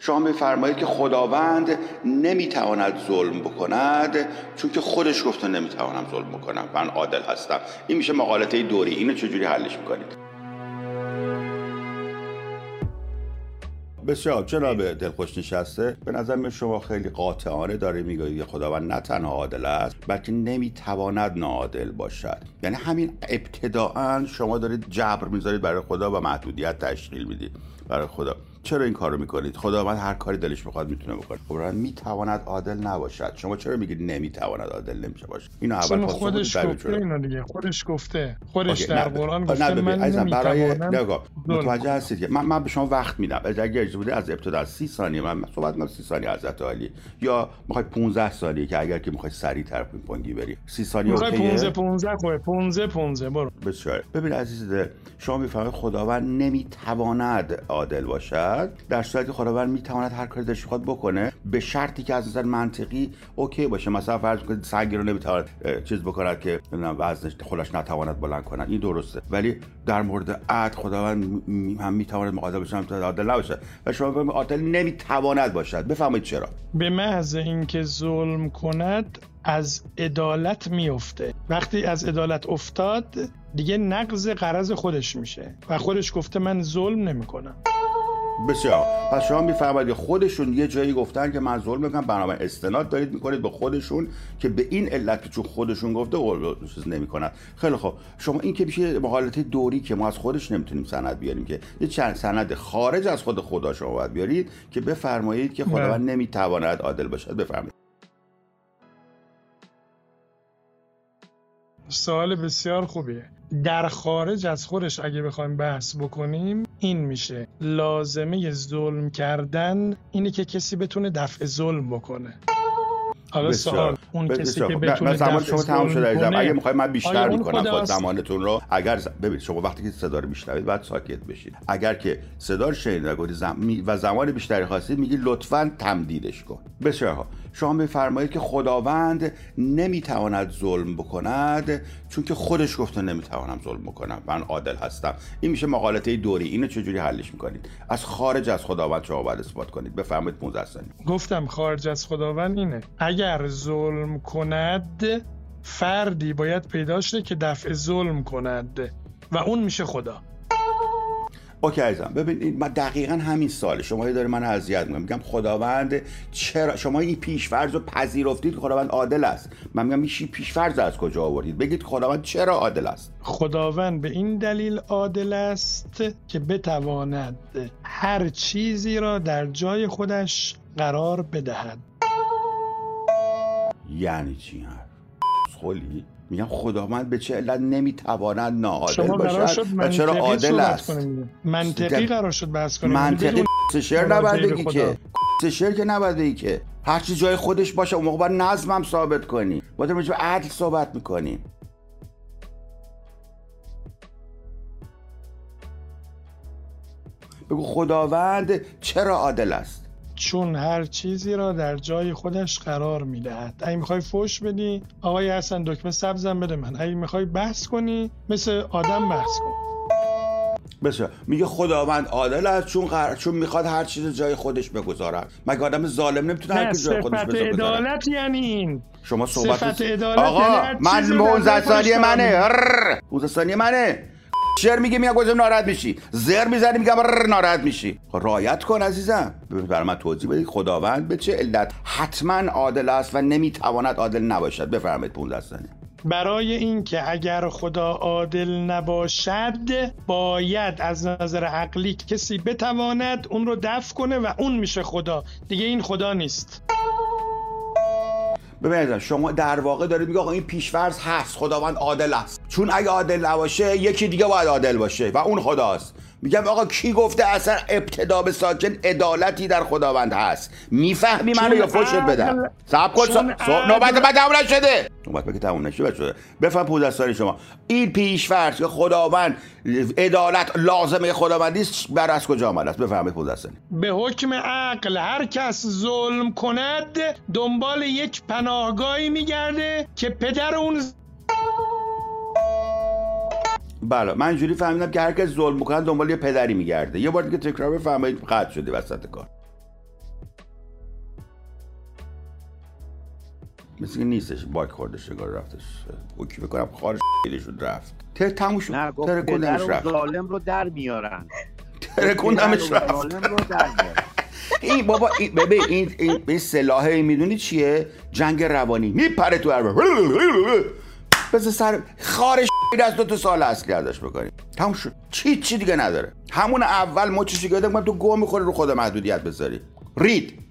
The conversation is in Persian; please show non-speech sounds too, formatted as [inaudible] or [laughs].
شما میفرمایید که خداوند نمی‌تواند ظلم بکند چون که خودش گفته نمی‌توانم ظلم بکنم من عادل هستم. این میشه مقالطه دوری. اینو چجوری حلش می‌کنید؟ بسیار به دلخوش نشسته؟ به نظر شما خیلی قاطعانه داره میگه خداوند نه تنها عادل است بلکه نمی‌تواند ناعادل باشد. یعنی همین ابتداعا شما دارید جبر می‌ذارید برای خدا و محدودیت تشکیل می‌دید. برای خدا. چرا این کارو می‌کنید؟ خداوند هر کاری دلش بخواد می‌تونه بکنه. خب می‌تواند عادل نباشد. شما چرا میگید نمی‌تواند عادل نمیشه باشه اینو اول خودش گفته اینو دیگه. خودش گفته. خودش در قرآن گفته من برای نگاه متوجه هستید که من, من به شما وقت میدم. اگر اجازه بوده از ابتدا 30 ثانیه من صحبت کنم 30 ثانیه حضرت عالی. یا می‌خوای 15 ثانیه که اگر که می‌خوای سریع تر پینگ پونگی بری. 30 ثانیه اوکیه؟ 15 15 خوبه 15 15 برو. بسیار. ببین عزیز شما می‌فهمید خداوند نمی‌تواند عادل باشد در صورتی خداوند می‌تواند هر کاری دلش بخواد بکنه به شرطی که از نظر منطقی اوکی باشه. مثلا فرض کنید سنگی رو نمی‌تواند چیز بکند که وزنش خودش نتواند بلند کند. این درسته. ولی در مورد عد خداوند هم می‌تواند مقادر بشه هم عادل نباشه. و شما بفهمید عادل نمی‌تواند باشد. بفهمید چرا؟ به محض اینکه ظلم کند از عدالت میفته وقتی از عدالت افتاد دیگه نقض قرض خودش میشه و خودش گفته من ظلم نمی‌کنم. بسیار. پس شما می‌فهمید خودشون یه جایی گفتن که من ظلم می‌کنم بنابراین استناد دارید می‌کنید به خودشون که به این علت که چون خودشون گفته چیز نمی‌کنن. خیلی خوب. شما این که میشه مقالطه دوری که ما از خودش نمی‌تونیم سند بیاریم که یه چند سند خارج از خود خدا شما باید بیارید که بفرمایید که خداوند بله. نمی‌تواند عادل باشد. بفرمایید. سوال بسیار خوبیه. در خارج از خودش اگه بخوایم بحث بکنیم این میشه. لازمه ظلم کردن اینه که کسی بتونه دفع ظلم بکنه. حالا سوال اون کسی که بتونه زمان شما تمام شده کنه اگه می‌خوای من بیشتر می‌کنم خود زمانتون رو اگر ببینید شما وقتی که صدا رو میشنوید بعد ساکت بشید اگر که صدا رو شنیدید و زمان بیشتری خواستید میگی لطفا تمدیدش کن. بسیار شما میفرمایید که خداوند نمی‌تواند ظلم بکند چون که خودش گفته نمی‌توانم ظلم بکنم من عادل هستم. این میشه مقالطه دوری. اینو چجوری حلش می‌کنید؟ از خارج از خداوند شما باید اثبات کنید. بفرمایید 15 ثانیه. گفتم خارج از خداوند اینه. اگر ظلم کند فردی باید پیدا شه که دفع ظلم کند و اون میشه خدا. اوکی عزیزم ببین من دقیقا همین ساله شما داره من اذیت می‌کنم. میگم خداوند چرا شما این پیشفرض رو پذیرفتید که خداوند عادل است. من میگم این پیشفرض از کجا آوردید؟ بگید خداوند چرا عادل است. خداوند به این دلیل عادل است که بتواند هر چیزی را در جای خودش قرار بدهد. یعنی چی هست خولی میگم خداوند به چه علت نمی‌تواند ناعادل باشد؟ و چرا عادل است؟ منطقی قرار شد بحث کنیم. منطقی شعر نباید بگی که. شعر که نباید بگی که. هر چی جای خودش باشه اون موقع باید نظمم ثابت کنی. باید به عدل صحبت می‌کنیم. بگو خداوند چرا عادل است؟ چون هر چیزی را در جای خودش قرار می‌دهد. اگه می‌خوای فوش بدی آقای حسن دکمه سبزم بده من. اگه می‌خوای بحث کنی مثل آدم بحث کن. بسیار. میگه خداوند عادل است چون چون می‌خواد هر چیز جای خودش بگذارد. مگه آدم ظالم نمی‌تونه هر چیز جای خودش بگذاره عدالت یعنی این. شما صحبت صفت عدالت آقا یعنی من 19 ثانیه منه. 19 ثانیه منه. شعر میگه میگه گفتم ناراحت میشی. زر می‌زنی میگم ناراحت میشی. رایت کن عزیزم. برای من توضیح بدید. خداوند به چه علت حتما عادل است و نمی‌تواند عادل نباشد؟ بفرمایید 15 ثانیه. برای اینکه اگر خدا عادل نباشد باید از نظر عقلی کسی بتواند اون رو دفع کنه و اون میشه خدا. دیگه این خدا نیست. ببینید شما در واقع دارید میگه آقا این پیشورز هست خداوند عادل است. چون اگه عادل نباشه یکی دیگه باید عادل باشه و اون خداست. میگم آقا کی گفته اصلا ابتدا به ساکن عدالتی در خداوند هست؟ می‌فهمی منو یا فوشت بدم؟ صبر کن نوبت بعد تموم نشده. نوبت که تموم نشده شده. بفهم پودستانی شما. این پیشفرض که خداوند عدالت لازمه خداوندی است بر از کجا آمده است؟ بفهمید پودستانی به حکم عقل هر کس ظلم کند دنبال یک پناهگاهی میگرده که پدر اون بله من اینجوری فهمیدم که هر کس ظلم می‌کنه دنبال یه پدری میگرده. یه بار دیگه تکرار بفرمایید قطع شده وسط کار. مثل نیستش باک خورده شگار رفتش. اوکی بکنم خارش شد رفت. ته تموم شد. ترکوندمش رفت. ظالم رو در میارن. ترکوندمش رفت. رو در میارن. [laughs] این بابا این ببین این این, این سلاحه این می‌دونی چیه؟ جنگ روانی. میپره تو هر [laughs] بزن سر خارش از دو تا سال اصلی ازش بکنیم تموم شد. چی چی دیگه نداره. همون اول مچشی گرفتم تو گو می‌خوره رو خود محدودیت بذاری. رید.